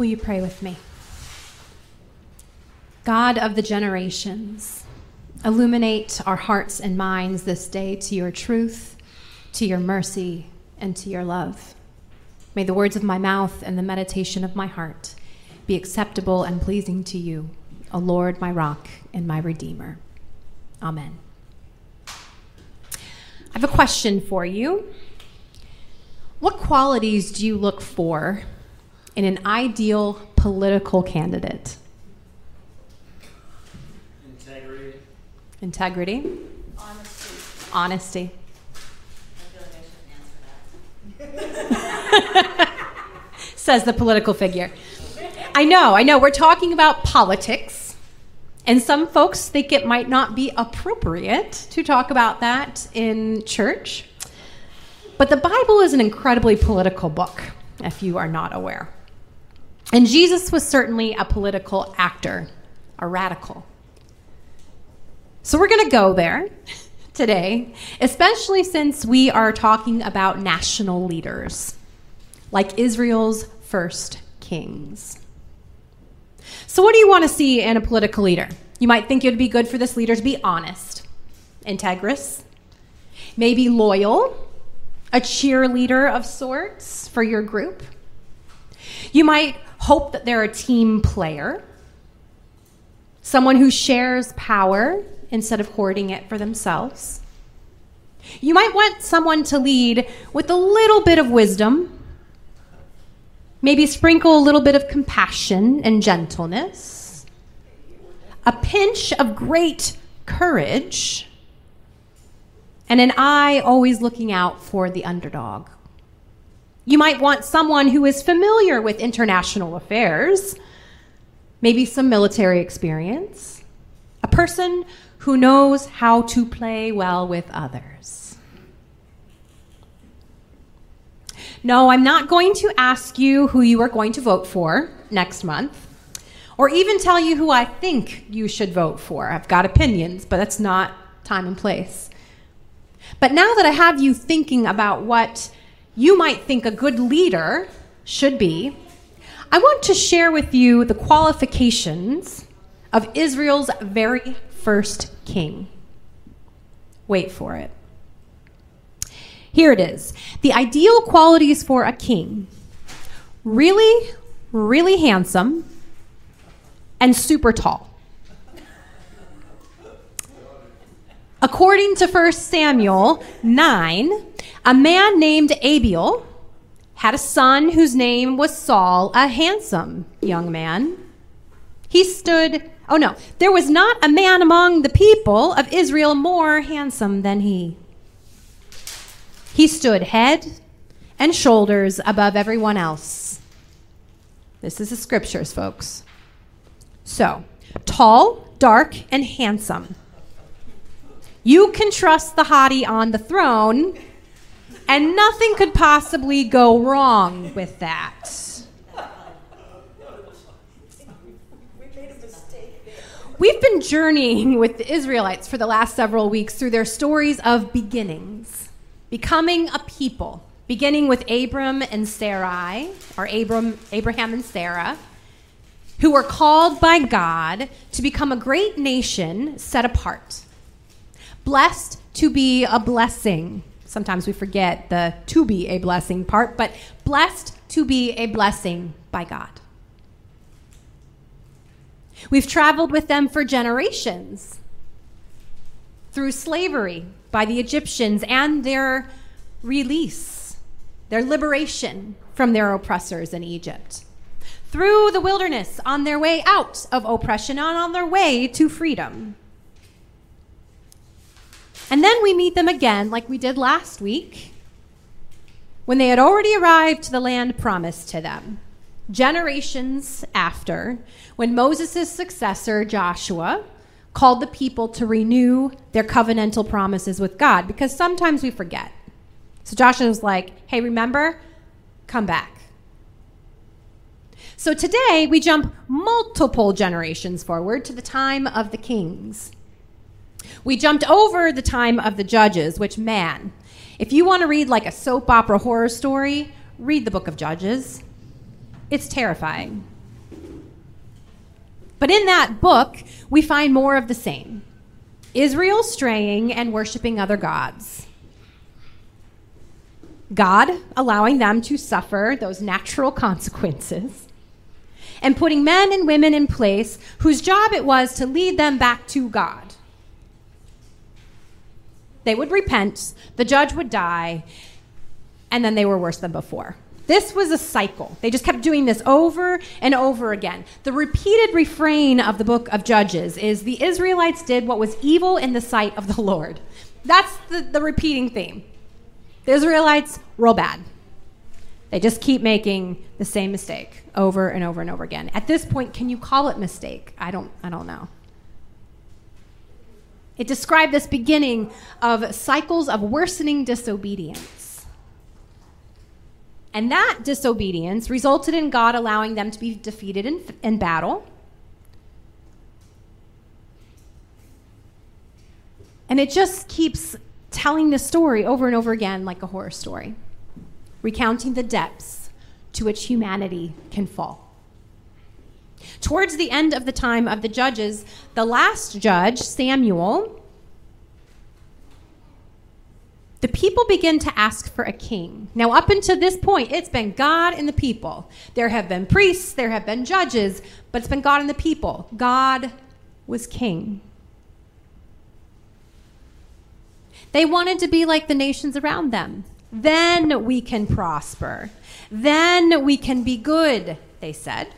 Will you pray with me? God of the generations, illuminate our hearts and minds this day to your truth, to your mercy, and to your love. May the words of my mouth and the meditation of my heart be acceptable and pleasing to you, O Lord, my rock and my redeemer. Amen. I have a question for you. What qualities do you look for in an ideal political candidate? Integrity. Integrity, Honesty. honesty. I feel like I shouldn't answer that. says the political figure. I know, I know. We're talking about politics, and some folks think it might not be appropriate to talk about that in church. But the Bible is an incredibly political book, if you are not aware. And Jesus was certainly a political actor, a radical. So we're going to go there today, especially since we are talking about national leaders like Israel's first kings. So, what do you want to see in a political leader? You might think it would be good for this leader to be honest, integrous, maybe loyal, a cheerleader of sorts for your group. You might hope that they're a team player, someone who shares power instead of hoarding it for themselves. You might want someone to lead with a little bit of wisdom Maybe sprinkle a little bit of compassion and gentleness, a pinch of great courage, and an eye always looking out for the underdog. You might want someone who is familiar with international affairs, maybe some military experience, a person who knows how to play well with others. No, I'm not going to ask you who you are going to vote for next month, or even tell you who I think you should vote for. I've got opinions, but that's not time and place. But now that I have you thinking about what you might think a good leader should be, I want to share with you the qualifications of Israel's very first king. Wait for it. Here it is the ideal qualities for a king really, really handsome, and super tall. According to 1 Samuel 9, a man named Abiel had a son whose name was Saul, a handsome young man. He stood, oh no, there was not a man among the people of Israel more handsome than he. He stood head and shoulders above everyone else. This is the scriptures, folks. So, tall, dark, and handsome. You can trust the hottie on the throne, and nothing could possibly go wrong with that. We've been journeying with the Israelites for the last several weeks through their stories of beginnings becoming a people, beginning with Abram and Sarai, or Abram, Abraham and Sarah, who were called by God to become a great nation set apart, blessed to be a blessing. Sometimes we forget the to be a blessing part, but blessed to be a blessing by God. We've traveled with them for generations through slavery by the Egyptians and their release, their liberation from their oppressors in Egypt. Through the wilderness on their way out of oppression and on their way to freedom. And then we meet them again, like we did last week, when they had already arrived to the land promised to them. Generations after, when Moses' successor, Joshua, called the people to renew their covenantal promises with God because sometimes we forget. So Joshua was like, hey, remember? Come back. So today we jump multiple generations forward to the time of the kings. We jumped over the time of the judges, which, man, if you want to read like a soap opera horror story, read the book of Judges. It's terrifying. But in that book, we find more of the same Israel straying and worshiping other gods. God allowing them to suffer those natural consequences and putting men and women in place whose job it was to lead them back to God. They would repent, the judge would die, and then they were worse than before. This was a cycle. They just kept doing this over and over again. The repeated refrain of the book of Judges is the Israelites did what was evil in the sight of the Lord. That's the, the repeating theme. The Israelites, real bad. They just keep making the same mistake over and over and over again. At this point, can you call it mistake? I don't I don't know. It described this beginning of cycles of worsening disobedience. And that disobedience resulted in God allowing them to be defeated in, in battle. And it just keeps telling the story over and over again like a horror story, recounting the depths to which humanity can fall. Towards the end of the time of the judges, the last judge, Samuel, the people begin to ask for a king. Now, up until this point, it's been God and the people. There have been priests, there have been judges, but it's been God and the people. God was king. They wanted to be like the nations around them. Then we can prosper. Then we can be good, they said.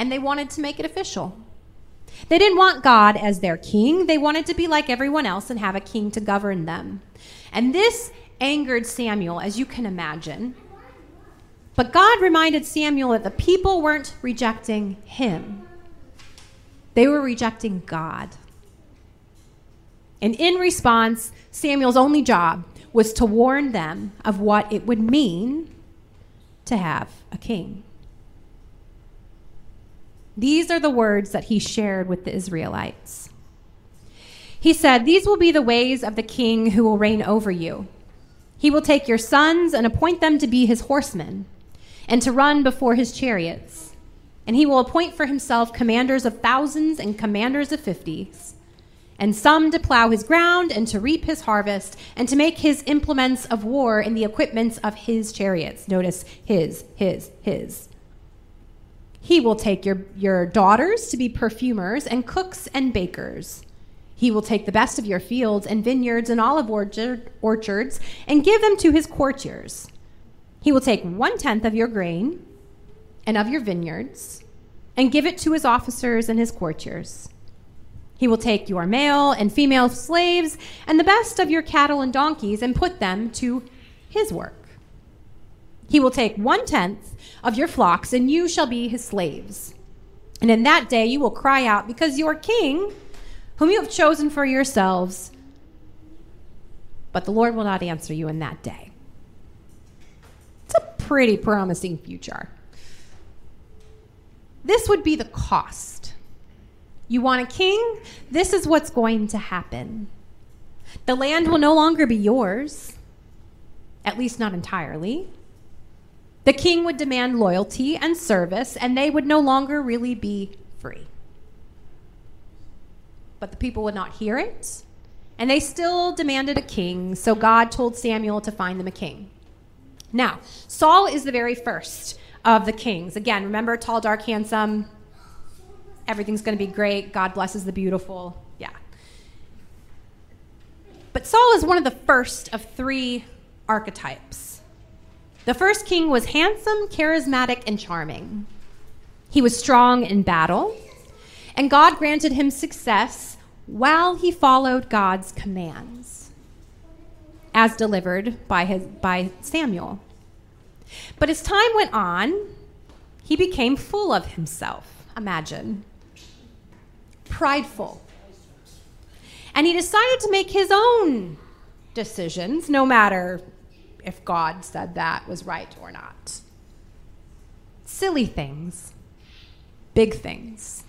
And they wanted to make it official. They didn't want God as their king. They wanted to be like everyone else and have a king to govern them. And this angered Samuel, as you can imagine. But God reminded Samuel that the people weren't rejecting him, they were rejecting God. And in response, Samuel's only job was to warn them of what it would mean to have a king. These are the words that he shared with the Israelites. He said, These will be the ways of the king who will reign over you. He will take your sons and appoint them to be his horsemen and to run before his chariots. And he will appoint for himself commanders of thousands and commanders of fifties and some to plow his ground and to reap his harvest, and to make his implements of war and the equipments of his chariots. Notice his, his, his. He will take your, your daughters to be perfumers and cooks and bakers. He will take the best of your fields and vineyards and olive orchard, orchards and give them to his courtiers. He will take one tenth of your grain and of your vineyards and give it to his officers and his courtiers. He will take your male and female slaves and the best of your cattle and donkeys and put them to his work. He will take one tenth of your flocks, and you shall be his slaves. And in that day you will cry out, because your king, whom you have chosen for yourselves, but the Lord will not answer you in that day. It's a pretty promising future. This would be the cost you want a king? This is what's going to happen. The land will no longer be yours, at least not entirely. The king would demand loyalty and service, and they would no longer really be free. But the people would not hear it, and they still demanded a king, so God told Samuel to find them a king. Now, Saul is the very first of the kings. Again, remember, tall, dark, handsome, everything's going to be great. God blesses the beautiful. Yeah. But Saul is one of the first of three archetypes. The first king was handsome, charismatic, and charming. He was strong in battle, and God granted him success while he followed God's commands, as delivered by, his, by Samuel. But as time went on, he became full of himself. Imagine prideful. And he decided to make his own decisions, no matter if God said that was right or not. Silly things, big things.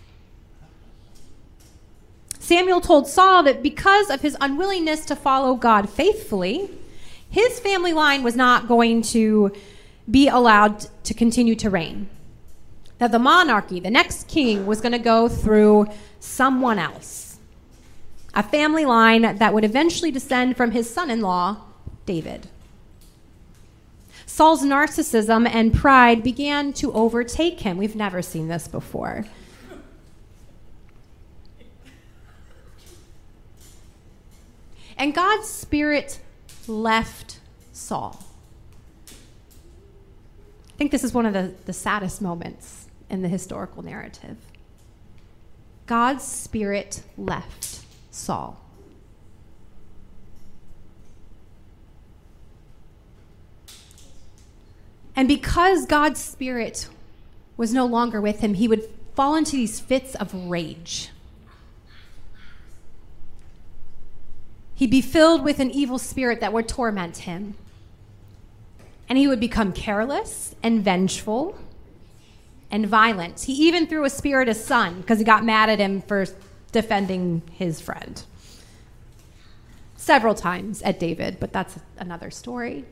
Samuel told Saul that because of his unwillingness to follow God faithfully, his family line was not going to be allowed to continue to reign. That the monarchy, the next king, was going to go through someone else. A family line that would eventually descend from his son in law, David. Saul's narcissism and pride began to overtake him. We've never seen this before. And God's Spirit left Saul. I think this is one of the, the saddest moments in the historical narrative. God's Spirit left Saul. And because God's Spirit was no longer with him, he would fall into these fits of rage. He'd be filled with an evil spirit that would torment him. And he would become careless and vengeful and violent. He even threw a spear at his son because he got mad at him for defending his friend. Several times at David, but that's another story.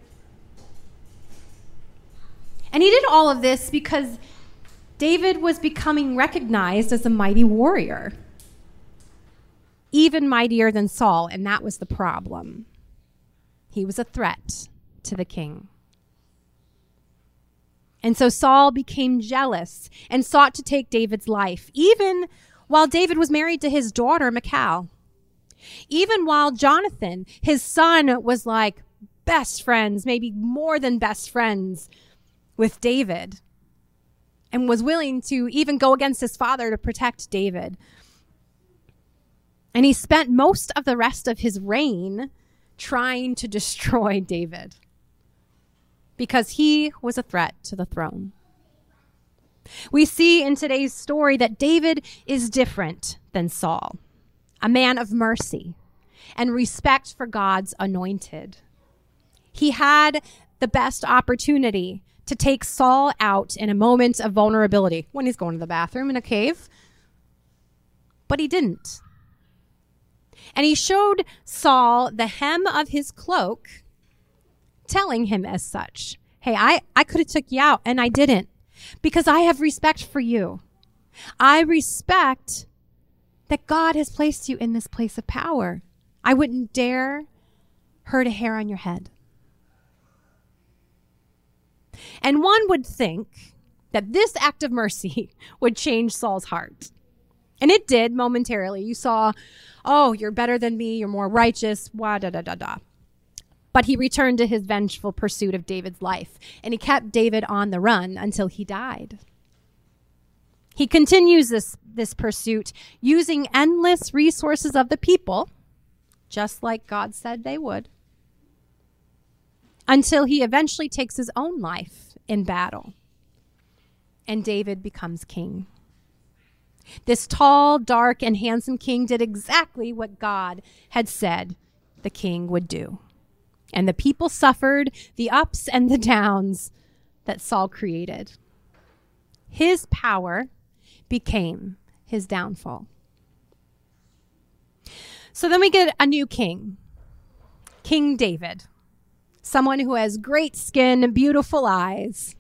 And he did all of this because David was becoming recognized as a mighty warrior even mightier than Saul, and that was the problem. He was a threat to the king. And so Saul became jealous and sought to take David's life, even while David was married to his daughter, Michal. Even while Jonathan, his son, was like best friends, maybe more than best friends with David, and was willing to even go against his father to protect David. And he spent most of the rest of his reign trying to destroy David because he was a threat to the throne. We see in today's story that David is different than Saul, a man of mercy and respect for God's anointed. He had the best opportunity to take Saul out in a moment of vulnerability when he's going to the bathroom in a cave, but he didn't. And he showed Saul the hem of his cloak, telling him as such, Hey, I, I could have took you out and I didn't because I have respect for you. I respect that God has placed you in this place of power. I wouldn't dare hurt a hair on your head. And one would think that this act of mercy would change Saul's heart. And it did momentarily. You saw, oh, you're better than me, you're more righteous, wah da da da da. But he returned to his vengeful pursuit of David's life, and he kept David on the run until he died. He continues this, this pursuit using endless resources of the people, just like God said they would, until he eventually takes his own life in battle. And David becomes king. This tall, dark, and handsome king did exactly what God had said the king would do. And the people suffered the ups and the downs that Saul created. His power became his downfall. So then we get a new king, King David, someone who has great skin, beautiful eyes,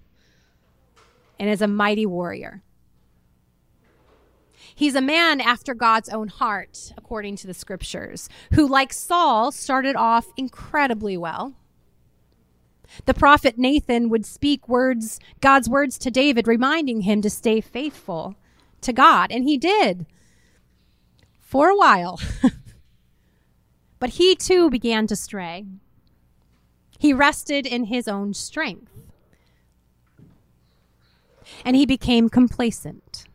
and is a mighty warrior. He's a man after God's own heart, according to the scriptures, who, like Saul, started off incredibly well. The prophet Nathan would speak words, God's words to David, reminding him to stay faithful to God. And he did for a while. but he too began to stray. He rested in his own strength. And he became complacent.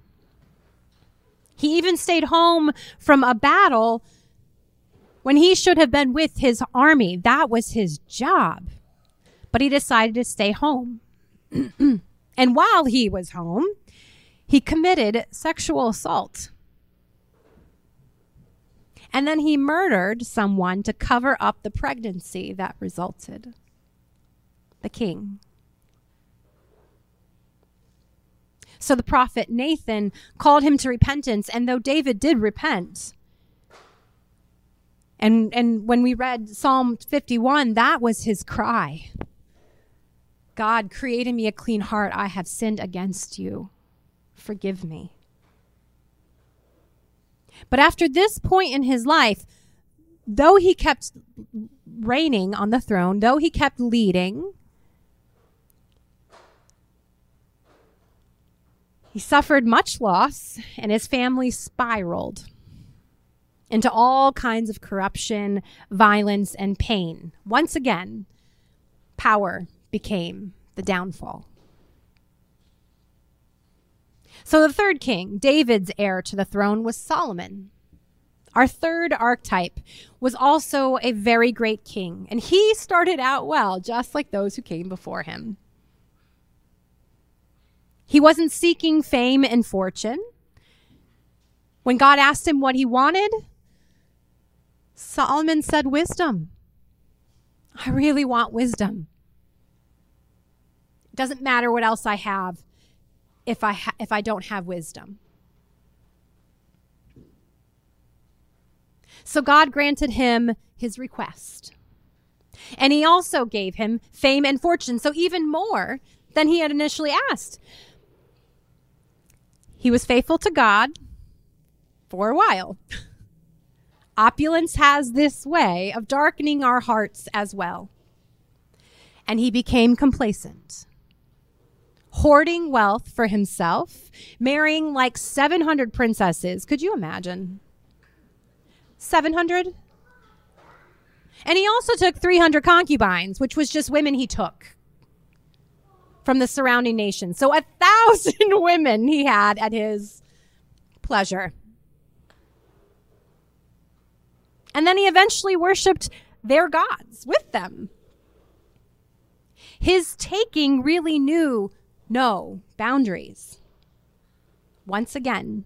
He even stayed home from a battle when he should have been with his army. That was his job. But he decided to stay home. and while he was home, he committed sexual assault. And then he murdered someone to cover up the pregnancy that resulted. The king. So the prophet Nathan called him to repentance, and though David did repent, and and when we read Psalm 51, that was his cry. God, create in me a clean heart. I have sinned against you. Forgive me. But after this point in his life, though he kept reigning on the throne, though he kept leading, he suffered much loss and his family spiraled into all kinds of corruption, violence, and pain. Once again, power became the downfall. So the third king, David's heir to the throne, was Solomon. Our third archetype was also a very great king, and he started out well, just like those who came before him. He wasn't seeking fame and fortune. When God asked him what he wanted, Solomon said, Wisdom. I really want wisdom. It doesn't matter what else I have if I, ha- if I don't have wisdom. So God granted him his request. And he also gave him fame and fortune, so even more than he had initially asked. He was faithful to God for a while. Opulence has this way of darkening our hearts as well. And he became complacent, hoarding wealth for himself, marrying like 700 princesses. Could you imagine? 700? And he also took 300 concubines, which was just women he took from the surrounding nations. So a thousand women he had at his pleasure. And then he eventually worshiped their gods with them. His taking really knew no boundaries. Once again,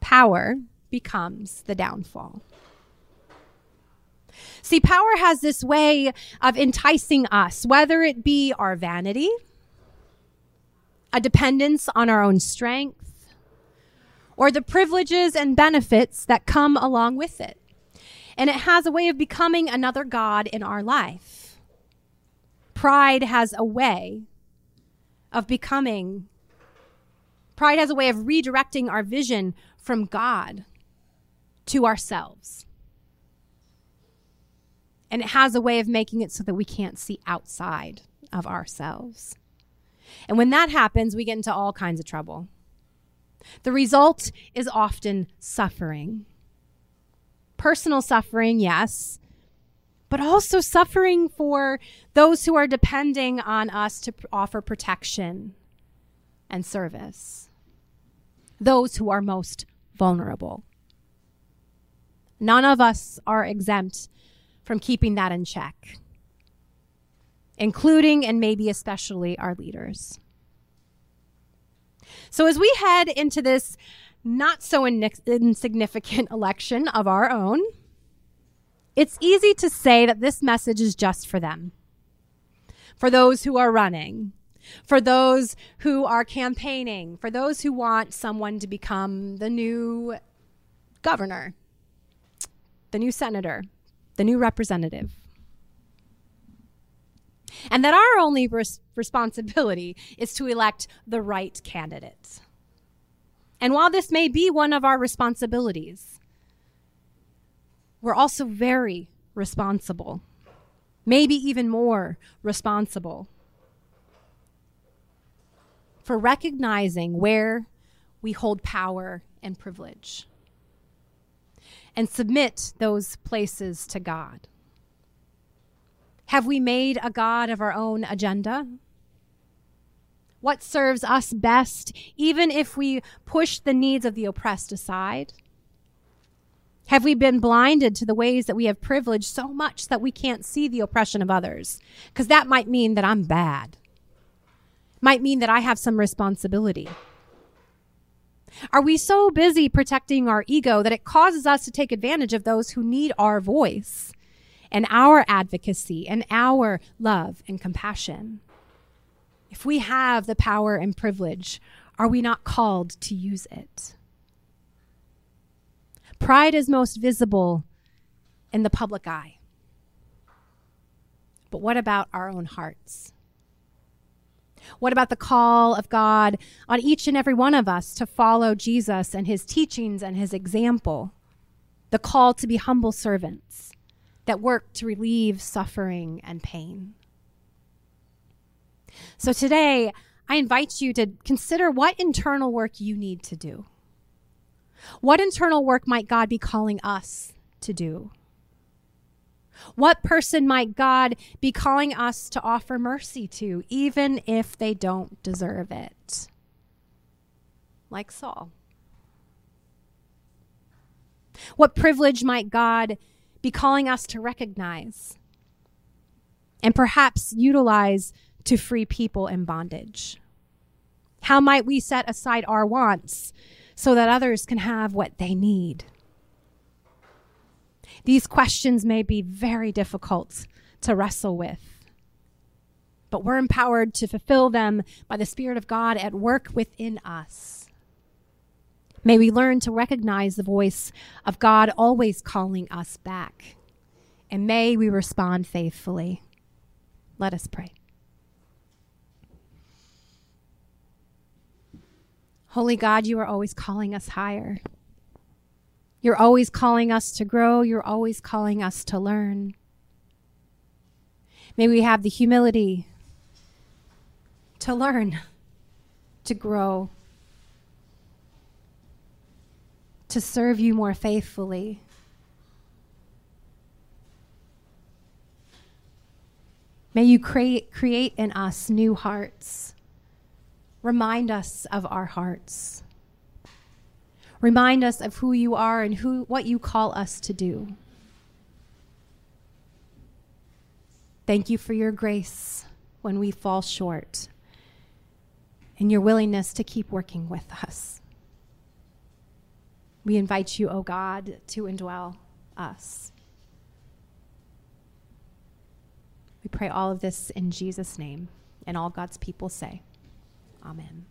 power becomes the downfall. See, power has this way of enticing us, whether it be our vanity, a dependence on our own strength, or the privileges and benefits that come along with it. And it has a way of becoming another God in our life. Pride has a way of becoming, pride has a way of redirecting our vision from God to ourselves. And it has a way of making it so that we can't see outside of ourselves. And when that happens, we get into all kinds of trouble. The result is often suffering. Personal suffering, yes, but also suffering for those who are depending on us to offer protection and service, those who are most vulnerable. None of us are exempt from keeping that in check, including and maybe especially our leaders. So, as we head into this not so in- insignificant election of our own, it's easy to say that this message is just for them, for those who are running, for those who are campaigning, for those who want someone to become the new governor. The new senator, the new representative. And that our only res- responsibility is to elect the right candidate. And while this may be one of our responsibilities, we're also very responsible, maybe even more responsible for recognizing where we hold power and privilege and submit those places to God? Have we made a God of our own agenda? What serves us best, even if we push the needs of the oppressed aside? Have we been blinded to the ways that we have privileged so much that we can't see the oppression of others? Because that might mean that I'm bad, might mean that I have some responsibility. Are we so busy protecting our ego that it causes us to take advantage of those who need our voice and our advocacy and our love and compassion? If we have the power and privilege, are we not called to use it? Pride is most visible in the public eye. But what about our own hearts? What about the call of God on each and every one of us to follow Jesus and his teachings and his example? The call to be humble servants that work to relieve suffering and pain. So today, I invite you to consider what internal work you need to do. What internal work might God be calling us to do? What person might God be calling us to offer mercy to, even if they don't deserve it? Like Saul. What privilege might God be calling us to recognize and perhaps utilize to free people in bondage? How might we set aside our wants so that others can have what they need? These questions may be very difficult to wrestle with, but we're empowered to fulfill them by the Spirit of God at work within us. May we learn to recognize the voice of God always calling us back, and may we respond faithfully. Let us pray. Holy God, you are always calling us higher. You're always calling us to grow. You're always calling us to learn. May we have the humility to learn, to grow, to serve you more faithfully. May you create, create in us new hearts Remind us of our hearts. Remind us of who you are and who, what you call us to do. Thank you for your grace when we fall short and your willingness to keep working with us. We invite you, O oh God, to indwell us. We pray all of this in Jesus' name, and all God's people say. Amen.